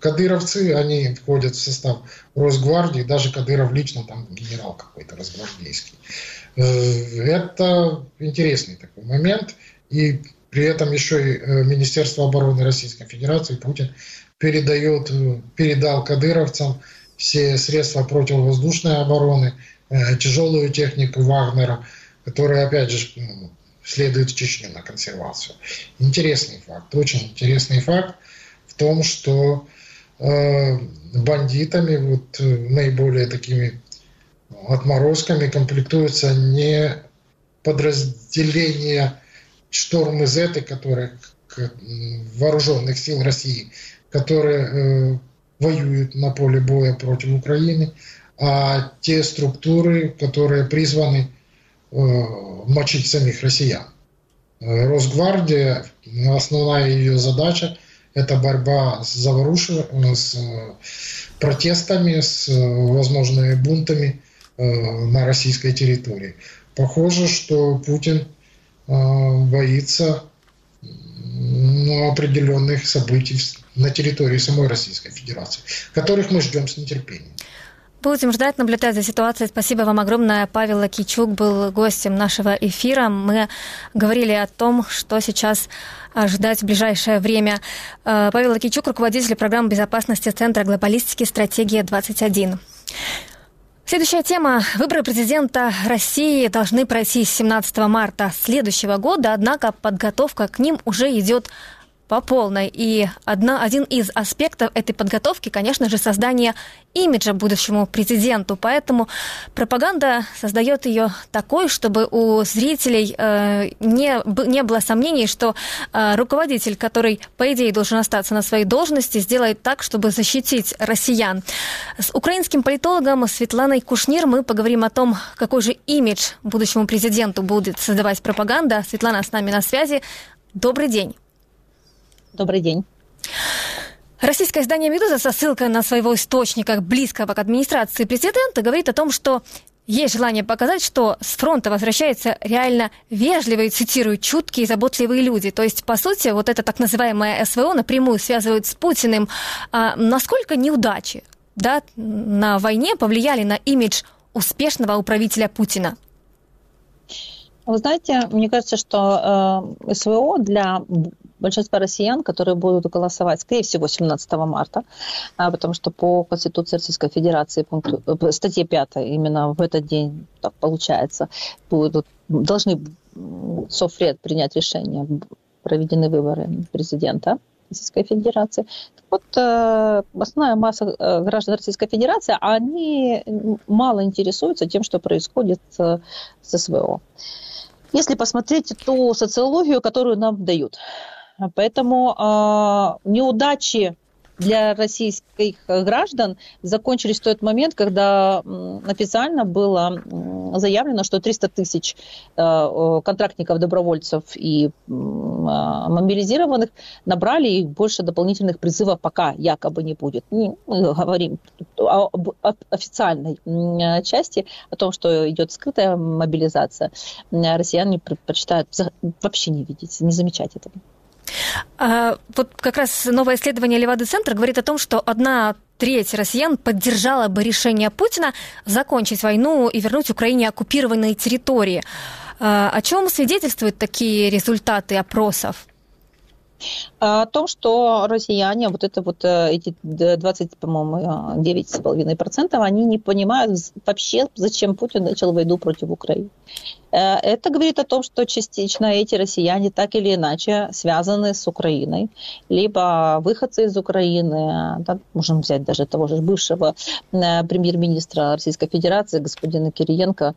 кадыровцы, они входят в состав Росгвардии, даже Кадыров лично там генерал какой-то росгвардейский. Это интересный такой момент. И при этом еще и э, Министерство обороны Российской Федерации Путин передает, э, передал кадыровцам все средства противовоздушной обороны, э, тяжелую технику Вагнера, которая, опять же, ну, следует в Чечню на консервацию. Интересный факт, очень интересный факт в том, что бандитами, вот, наиболее такими отморозками комплектуются не подразделения шторм из этой, которые вооруженных сил России, которые э, воюют на поле боя против Украины, а те структуры, которые призваны э, мочить самих россиян. Э, Росгвардия, основная ее задача – это борьба с заворушиванием, с протестами, с возможными бунтами на российской территории. Похоже, что Путин боится ну, определенных событий на территории самой Российской Федерации, которых мы ждем с нетерпением. Будем ждать, наблюдать за ситуацией. Спасибо вам огромное. Павел Лакичук был гостем нашего эфира. Мы говорили о том, что сейчас ждать в ближайшее время. Э, Павел Лакичук, руководитель программы безопасности Центра глобалистики «Стратегия-21». Следующая тема. Выборы президента России должны пройти с 17 марта следующего года, однако подготовка к ним уже идет по полной. И одна, один из аспектов этой подготовки, конечно же, создание имиджа будущему президенту. Поэтому пропаганда создает ее такой, чтобы у зрителей э, не, не было сомнений, что э, руководитель, который, по идее, должен остаться на своей должности, сделает так, чтобы защитить россиян. С украинским политологом Светланой Кушнир мы поговорим о том, какой же имидж будущему президенту будет создавать пропаганда. Светлана с нами на связи. Добрый день. Добрый день. Российское издание «Медуза» со ссылкой на своего источника, близкого к администрации президента, говорит о том, что есть желание показать, что с фронта возвращаются реально вежливые, цитирую, чуткие и заботливые люди. То есть, по сути, вот это так называемое СВО напрямую связывают с Путиным. А насколько неудачи да, на войне повлияли на имидж успешного управителя Путина? Вы знаете, мне кажется, что э, СВО для большинства россиян, которые будут голосовать, скорее всего, 17 марта, а, потому что по Конституции Российской Федерации, пункту, э, статье 5, именно в этот день, так получается, будут, должны Софред принять решение, проведены выборы президента Российской Федерации. Так вот, э, основная масса э, граждан Российской Федерации, они мало интересуются тем, что происходит с СВО. Если посмотреть ту социологию, которую нам дают, Поэтому э, неудачи для российских граждан закончились в тот момент, когда официально было заявлено, что 300 тысяч э, контрактников, добровольцев и а, мобилизированных набрали, и больше дополнительных призывов пока якобы не будет. Мы говорим об официальной части, о том, что идет скрытая мобилизация. Россияне предпочитают вообще не видеть, не замечать этого. А, вот как раз новое исследование Левады-центра говорит о том, что одна треть россиян поддержала бы решение Путина закончить войну и вернуть Украине оккупированные территории. А, о чем свидетельствуют такие результаты опросов? О том, что россияне, вот это вот э, эти 20, по-моему, 9,5%, они не понимают вообще, зачем Путин начал войну против Украины. Э, это говорит о том, что частично эти россияне так или иначе связаны с Украиной, либо выходцы из Украины, да, можем взять даже того же бывшего э, премьер-министра Российской Федерации, господина Кириенко,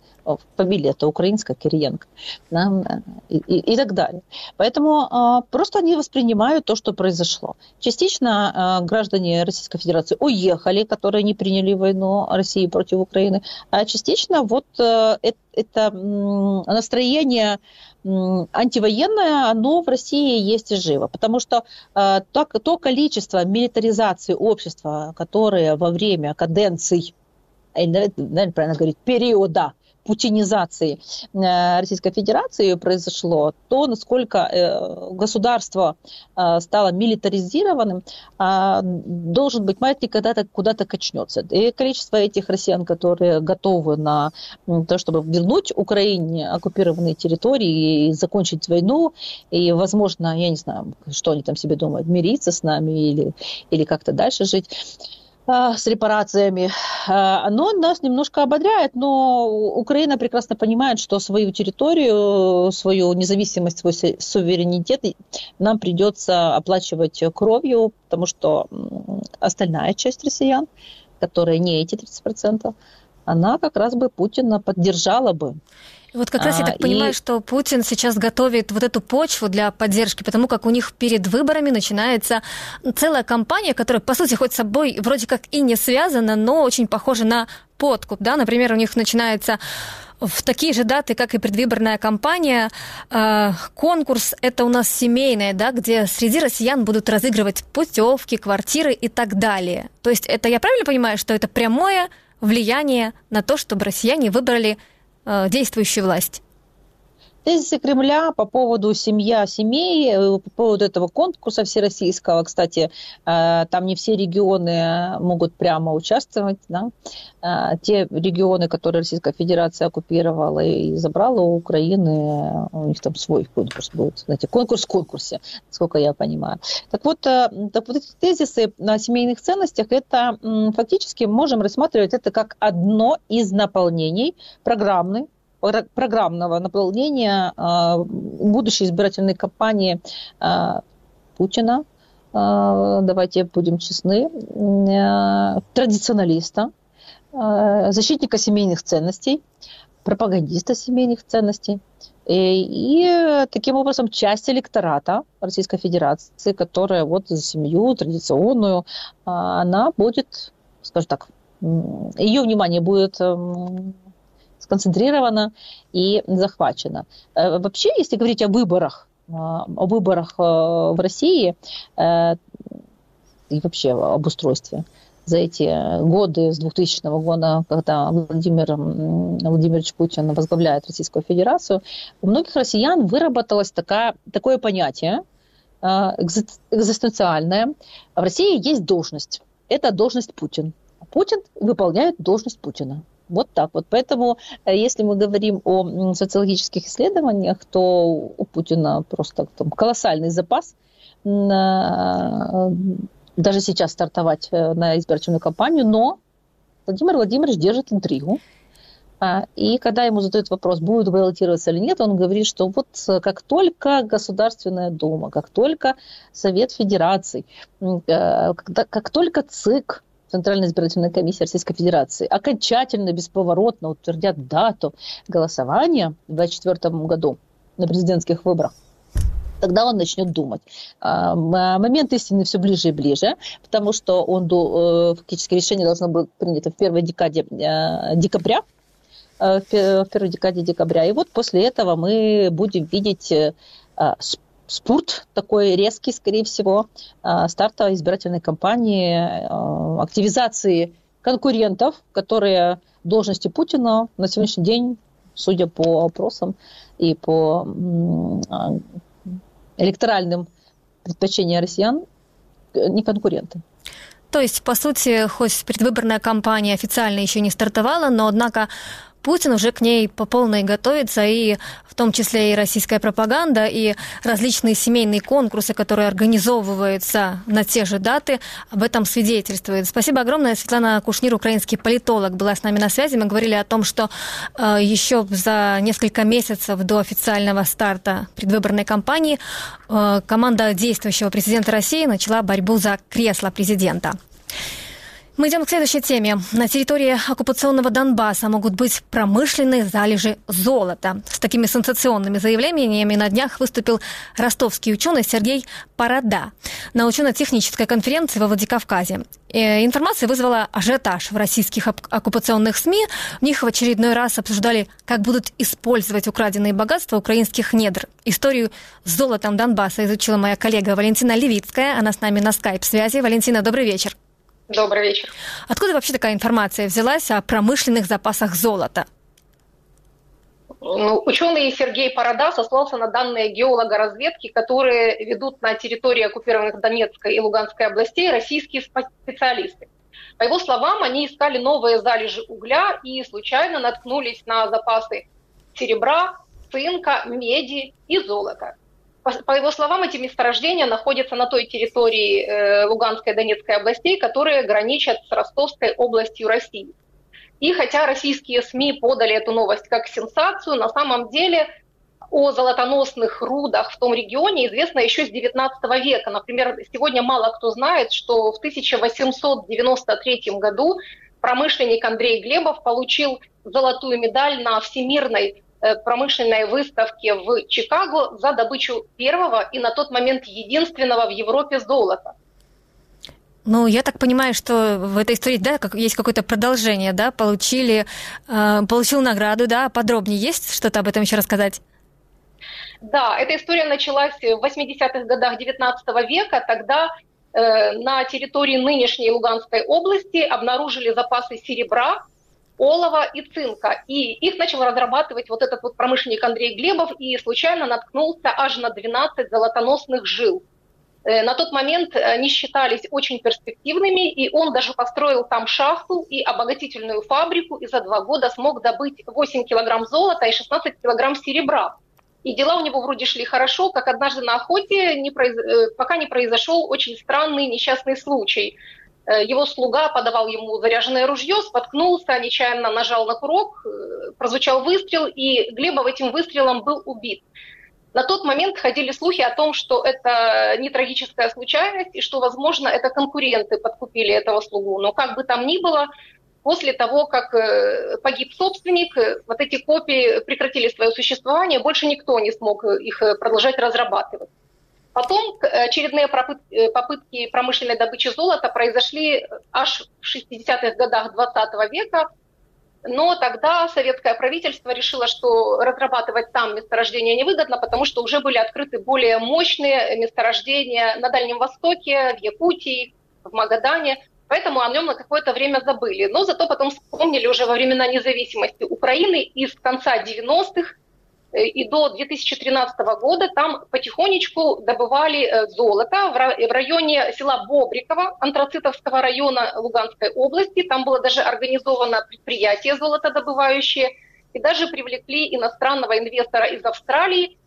фамилия это украинская Кириенко, да, и, и, и так далее. Поэтому просто они воспринимают то, что произошло. Частично а, граждане Российской Федерации уехали, которые не приняли войну России против Украины, а частично вот э, это настроение антивоенное, оно в России есть и живо. Потому что э, то количество милитаризации общества, которое во время каденций, наверное, правильно говорить, периода путинизации э, Российской Федерации произошло, то, насколько э, государство э, стало милитаризированным, должен быть маятник когда-то куда-то качнется. И количество этих россиян, которые готовы на то, чтобы вернуть Украине оккупированные территории и закончить войну, и, возможно, я не знаю, что они там себе думают, мириться с нами или, или как-то дальше жить, а, с репарациями, оно нас немножко ободряет, но Украина прекрасно понимает, что свою территорию, свою независимость, свой суверенитет нам придется оплачивать кровью, потому что остальная часть россиян, которая не эти 30%, она как раз бы Путина поддержала бы. Вот как раз я так а, понимаю, и... что Путин сейчас готовит вот эту почву для поддержки, потому как у них перед выборами начинается целая кампания, которая, по сути, хоть с собой вроде как и не связана, но очень похожа на подкуп. Да? Например, у них начинается в такие же даты, как и предвыборная кампания, э, конкурс это у нас семейное, да, где среди россиян будут разыгрывать путевки, квартиры и так далее. То есть это я правильно понимаю, что это прямое влияние на то, чтобы россияне выбрали э, действующую власть? Тезисы Кремля по поводу семья семей, э, по поводу этого конкурса всероссийского, кстати, э, там не все регионы могут прямо участвовать. Да? Э, те регионы, которые Российская Федерация оккупировала и забрала у Украины, у них там свой конкурс будет. Знаете, конкурс в конкурсе, насколько я понимаю. Так вот, так вот эти тезисы на семейных ценностях, это фактически можем рассматривать это как одно из наполнений программной программного наполнения а, будущей избирательной кампании а, Путина, а, давайте будем честны, традиционалиста, защитника семейных ценностей, пропагандиста семейных ценностей. И, и таким образом часть электората Российской Федерации, которая вот за семью традиционную, она будет, скажем так, ее внимание будет сконцентрирована и захвачена. Э, вообще, если говорить о выборах, э, о выборах э, в России и вообще об устройстве, за эти годы с 2000 года, когда Владимир Владимирович Путин возглавляет Российскую Федерацию, у многих россиян выработалось такая, такое понятие экзистенциальное. В России есть должность. Это должность Путин. Путин выполняет должность Путина. Вот так вот. Поэтому, э, если мы говорим о социологических исследованиях, то у Путина просто там, колоссальный запас на, даже сейчас стартовать э, на избирательную кампанию, но Владимир Владимирович держит интригу. А, и когда ему задают вопрос, будет баллотироваться или нет, он говорит, что вот э, как только Государственная Дума, как только Совет Федераций, как только ЦИК Центральная избирательная комиссия Российской Федерации окончательно, бесповоротно утвердят дату голосования в 2024 году на президентских выборах, тогда он начнет думать. А, момент истины все ближе и ближе, потому что он, э, фактически решение должно быть принято в первой декаде э, декабря, э, в первой декаде декабря. И вот после этого мы будем видеть спорт такой резкий, скорее всего, а, старта избирательной кампании, а, активизации конкурентов, которые должности Путина на сегодняшний день, судя по опросам и по электоральным предпочтениям россиян, не конкуренты. То есть, по сути, хоть предвыборная кампания официально еще не стартовала, но, однако, Путин уже к ней по полной готовится, и в том числе и российская пропаганда, и различные семейные конкурсы, которые организовываются на те же даты, об этом свидетельствует. Спасибо огромное. Светлана Кушнир, украинский политолог, была с нами на связи. Мы говорили о том, что э, еще за несколько месяцев до официального старта предвыборной кампании э, команда действующего президента России начала борьбу за кресло президента. Мы идем к следующей теме. На территории оккупационного Донбасса могут быть промышленные залежи золота. С такими сенсационными заявлениями на днях выступил ростовский ученый Сергей Парада на учено-технической конференции во Владикавказе. Э, информация вызвала ажиотаж в российских оккупационных СМИ. В них в очередной раз обсуждали, как будут использовать украденные богатства украинских недр. Историю с золотом Донбасса изучила моя коллега Валентина Левицкая. Она с нами на скайп-связи. Валентина, добрый вечер. Добрый вечер. Откуда вообще такая информация взялась о промышленных запасах золота? Ну, ученый Сергей Парада сослался на данные геолога разведки, которые ведут на территории оккупированных Донецкой и Луганской областей российские специалисты. По его словам, они искали новые залежи угля и случайно наткнулись на запасы серебра, цинка, меди и золота. По, его словам, эти месторождения находятся на той территории э, Луганской и Донецкой областей, которые граничат с Ростовской областью России. И хотя российские СМИ подали эту новость как сенсацию, на самом деле о золотоносных рудах в том регионе известно еще с XIX века. Например, сегодня мало кто знает, что в 1893 году промышленник Андрей Глебов получил золотую медаль на Всемирной промышленной выставке в Чикаго за добычу первого и на тот момент единственного в Европе золота. Ну, я так понимаю, что в этой истории, да, как, есть какое-то продолжение, да, получили, э, получил награду, да, подробнее есть что-то об этом еще рассказать? Да, эта история началась в 80-х годах 19 века, тогда э, на территории нынешней Луганской области обнаружили запасы серебра, олова и цинка. И их начал разрабатывать вот этот вот промышленник Андрей Глебов и случайно наткнулся аж на 12 золотоносных жил. Э, на тот момент они считались очень перспективными, и он даже построил там шахту и обогатительную фабрику, и за два года смог добыть 8 килограмм золота и 16 килограмм серебра. И дела у него вроде шли хорошо, как однажды на охоте, не произ... Э, пока не произошел очень странный несчастный случай. Э, его слуга подавал ему заряженное ружье, споткнулся, нечаянно нажал на курок, прозвучал выстрел, и Глебов этим выстрелом был убит. На тот момент ходили слухи о том, что это не трагическая случайность, и что, возможно, это конкуренты подкупили этого слугу. Но как бы там ни было, после того, как э, погиб собственник, э, вот эти копии прекратили свое существование, больше никто не смог их э, продолжать разрабатывать. Потом очередные попытки промышленной добычи золота произошли аж в 60-х годах 20 века, но тогда советское правительство решило, что разрабатывать там месторождения невыгодно, потому что уже были открыты более мощные месторождения на Дальнем Востоке, в Якутии, в Магадане. Поэтому о нем на какое-то время забыли. Но зато потом вспомнили уже во времена независимости Украины и с конца 90-х Э, и до 2013 года там потихонечку добывали э, золото в районе села Бобриково, антрацитовского района Луганской области. Там было даже организовано предприятие золотодобывающее, и даже привлекли иностранного инвестора из Австралии,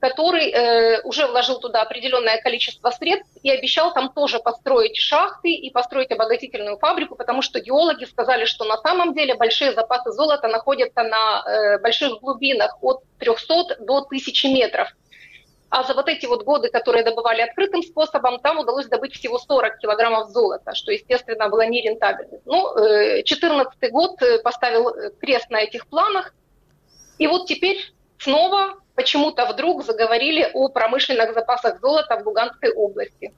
который э, уже вложил туда определенное количество средств и обещал там тоже построить шахты и построить обогатительную фабрику, потому что геологи сказали, что на самом деле большие запасы золота находятся на э, больших глубинах от 300 до 1000 метров. А за вот эти вот годы, которые добывали открытым способом, там удалось добыть всего 40 килограммов золота, что, естественно, было нерентабельно. Ну, 2014 э, год э, поставил э, крест на этих планах. И вот теперь снова почему-то вдруг заговорили о промышленных запасах золота в Луганской области.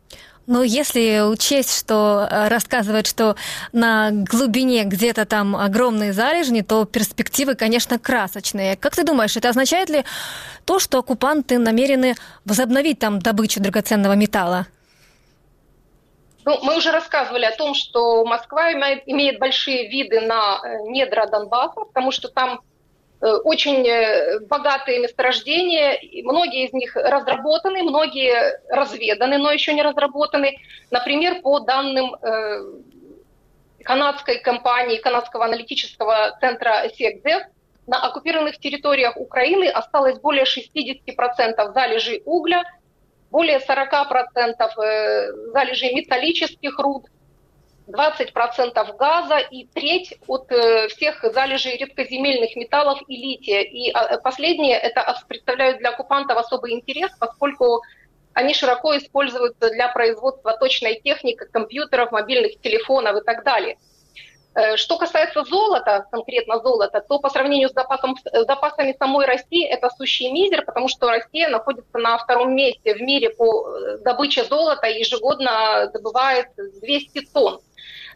Ну, если учесть, что э, рассказывают, что на глубине где-то там огромные залежни, то перспективы, конечно, красочные. Как ты думаешь, это означает ли то, что оккупанты намерены возобновить там добычу драгоценного металла? Ну, мы уже рассказывали о том, что Москва имеет, имеет большие виды на э, недра Донбасса, потому что там очень э, богатые месторождения, многие из них разработаны, многие разведаны, но еще не разработаны. Например, по данным э, канадской компании, канадского аналитического центра СЕКДЕФ, на оккупированных территориях Украины осталось более 60% залежей угля, более 40% залежей металлических руд – 20% газа и треть от э, всех залежей редкоземельных металлов и лития. И а, последние это представляют для оккупантов особый интерес, поскольку они широко используются для производства точной техники, компьютеров, мобильных телефонов и так далее. Э, что касается золота, конкретно золота, то по сравнению с, запасом, с запасами самой России это сущий мизер, потому что Россия находится на втором месте в мире по э, добыче золота и ежегодно добывает 200 тонн.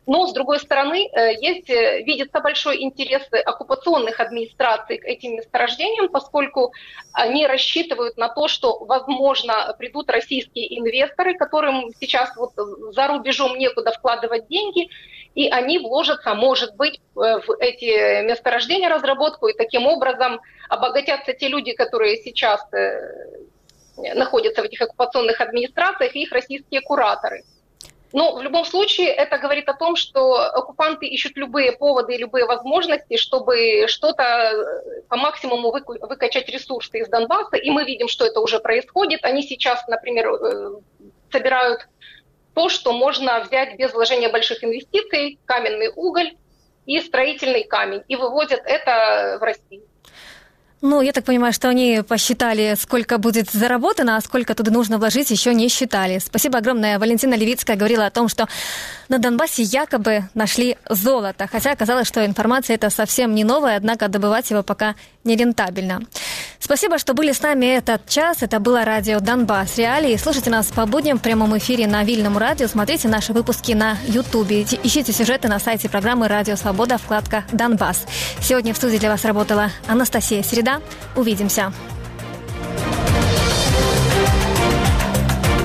Но, с другой стороны, э, есть, э, видится большой интерес оккупационных администраций к этим месторождениям, поскольку они рассчитывают на то, что, возможно, придут российские инвесторы, которым сейчас вот за рубежом некуда вкладывать деньги, и они вложатся, может быть, в эти месторождения, разработку, и таким образом обогатятся те люди, которые сейчас э, находятся в этих оккупационных администрациях, и их российские кураторы. Но в любом случае это говорит о том, что оккупанты ищут любые поводы и любые возможности, чтобы что-то э, по максимуму выкачать ресурсы из Донбасса. И мы видим, что это уже происходит. Они сейчас, например, э, собирают то, что можно взять без вложения больших инвестиций, каменный уголь и строительный камень, и вывозят это в Россию. Ну, я так понимаю, что они посчитали, сколько будет заработано, а сколько туда нужно вложить, еще не считали. Спасибо огромное. Валентина Левицкая говорила о том, что на Донбассе якобы нашли золото. Хотя оказалось, что информация эта совсем не новая, однако добывать его пока не рентабельно. Спасибо, что были с нами этот час. Это было радио «Донбасс. Реалии». Слушайте нас по будням в прямом эфире на Вильном радио. Смотрите наши выпуски на Ютубе. Ищите сюжеты на сайте программы «Радио Свобода» вкладка «Донбасс». Сегодня в студии для вас работала Анастасия Середа. Увидимся.